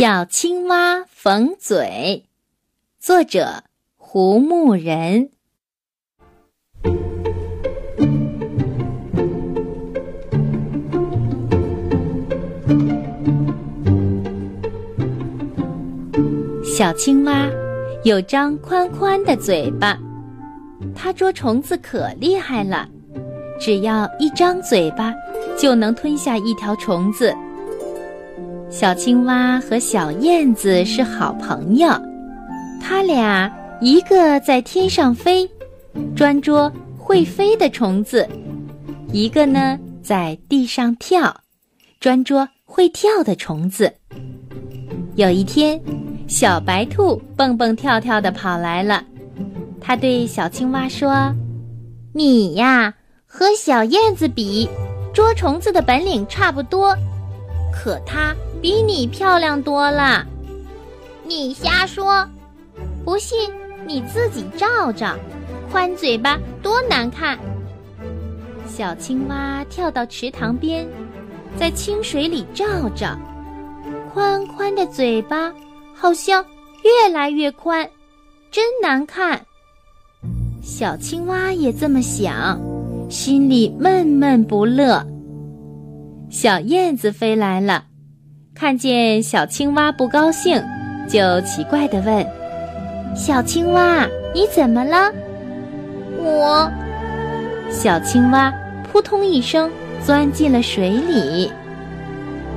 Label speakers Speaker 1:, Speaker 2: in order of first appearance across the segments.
Speaker 1: 小青蛙缝嘴，作者胡牧人。小青蛙有张宽宽的嘴巴，它捉虫子可厉害了，只要一张嘴巴，就能吞下一条虫子。小青蛙和小燕子是好朋友，它俩一个在天上飞，专捉会飞的虫子；一个呢在地上跳，专捉会跳的虫子。有一天，小白兔蹦蹦跳跳的跑来了，它对小青蛙说：“
Speaker 2: 你呀，和小燕子比，捉虫子的本领差不多，可它……”比你漂亮多了，你瞎说！不信你自己照照，宽嘴巴多难看。
Speaker 1: 小青蛙跳到池塘边，在清水里照照，宽宽的嘴巴好像越来越宽，真难看。小青蛙也这么想，心里闷闷不乐。小燕子飞来了。看见小青蛙不高兴，就奇怪地问：“
Speaker 2: 小青蛙，你怎么了？”我，
Speaker 1: 小青蛙扑通一声钻进了水里。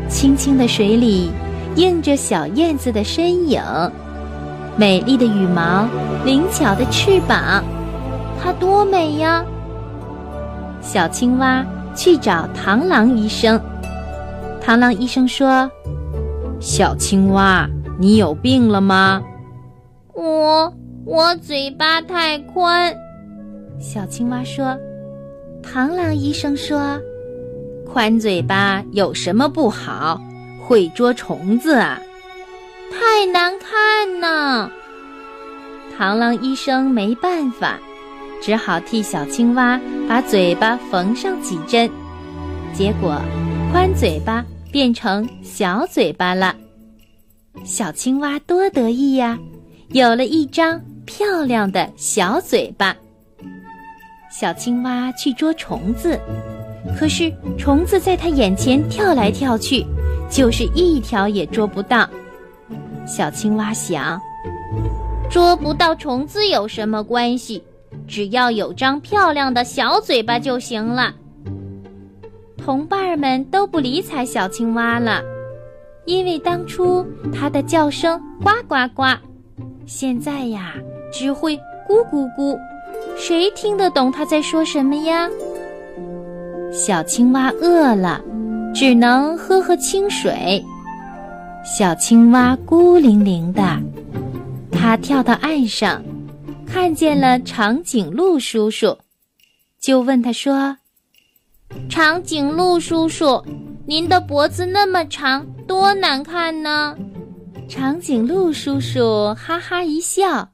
Speaker 1: 清清的水里映着小燕子的身影，美丽的羽毛，灵巧的翅膀，它多美呀！小青蛙去找螳螂医生。螳螂医生说。小青蛙，你有病了吗？
Speaker 2: 我我嘴巴太宽。
Speaker 1: 小青蛙说：“螳螂医生说，宽嘴巴有什么不好？会捉虫子啊？
Speaker 2: 太难看呢。”
Speaker 1: 螳螂医生没办法，只好替小青蛙把嘴巴缝上几针。结果，宽嘴巴。变成小嘴巴了，小青蛙多得意呀，有了一张漂亮的小嘴巴。小青蛙去捉虫子，可是虫子在它眼前跳来跳去，就是一条也捉不到。小青蛙想，
Speaker 2: 捉不到虫子有什么关系？只要有张漂亮的小嘴巴就行了。
Speaker 1: 同伴们都不理睬小青蛙了，因为当初它的叫声呱呱呱，现在呀只会咕咕咕，谁听得懂它在说什么呀？小青蛙饿了，只能喝喝清水。小青蛙孤零零的，它跳到岸上，看见了长颈鹿叔叔，就问他说。
Speaker 2: 长颈鹿叔叔，您的脖子那么长，多难看呢！
Speaker 1: 长颈鹿叔叔哈哈一笑，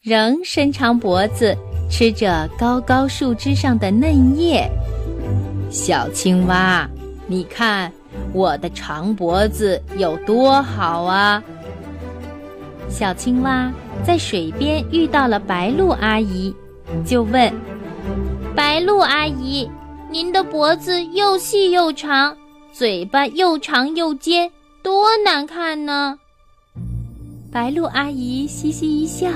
Speaker 1: 仍伸长脖子吃着高高树枝上的嫩叶。小青蛙，你看我的长脖子有多好啊！小青蛙在水边遇到了白鹭阿姨，就问：“
Speaker 2: 白鹭阿姨。”您的脖子又细又长，嘴巴又长又尖，多难看呢！
Speaker 1: 白鹭阿姨嘻嘻一笑，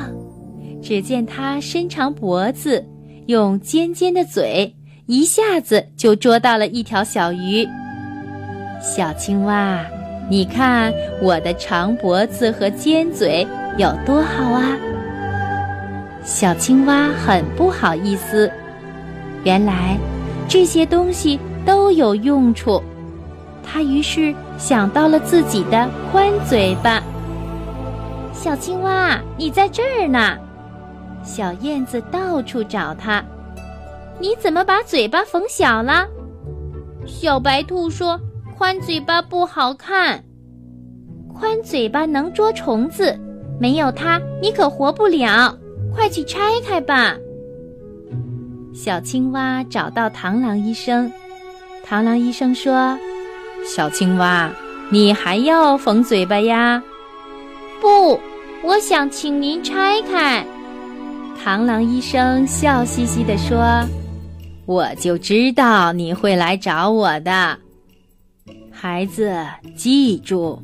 Speaker 1: 只见她伸长脖子，用尖尖的嘴，一下子就捉到了一条小鱼。小青蛙，你看我的长脖子和尖嘴有多好啊！小青蛙很不好意思，原来。这些东西都有用处，他于是想到了自己的宽嘴巴。小青蛙，你在这儿呢！小燕子到处找它，你怎么把嘴巴缝小了？
Speaker 2: 小白兔说：“宽嘴巴不好看，
Speaker 1: 宽嘴巴能捉虫子，没有它你可活不了。快去拆开吧。”小青蛙找到螳螂医生，螳螂医生说：“小青蛙，你还要缝嘴巴呀？
Speaker 2: 不，我想请您拆开。
Speaker 1: 螳螂医生笑嘻嘻地说：“我就知道你会来找我的，孩子，记住，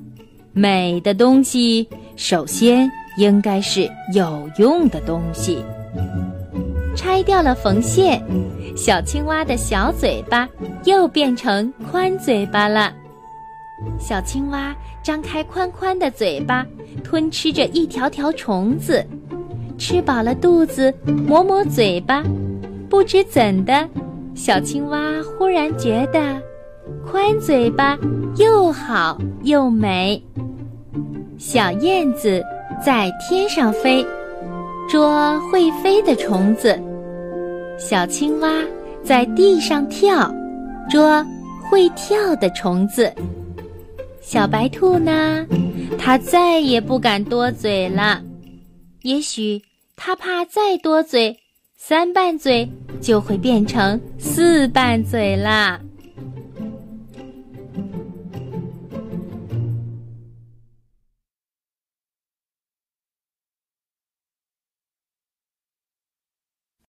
Speaker 1: 美的东西首先应该是有用的东西。”拆掉了缝线，小青蛙的小嘴巴又变成宽嘴巴了。小青蛙张开宽宽的嘴巴，吞吃着一条条虫子。吃饱了肚子，抹抹嘴巴，不知怎的，小青蛙忽然觉得宽嘴巴又好又美。小燕子在天上飞，捉会飞的虫子；小青蛙在地上跳，捉会跳的虫子。小白兔呢？它再也不敢多嘴了。也许它怕再多嘴，三瓣嘴就会变成四瓣嘴啦。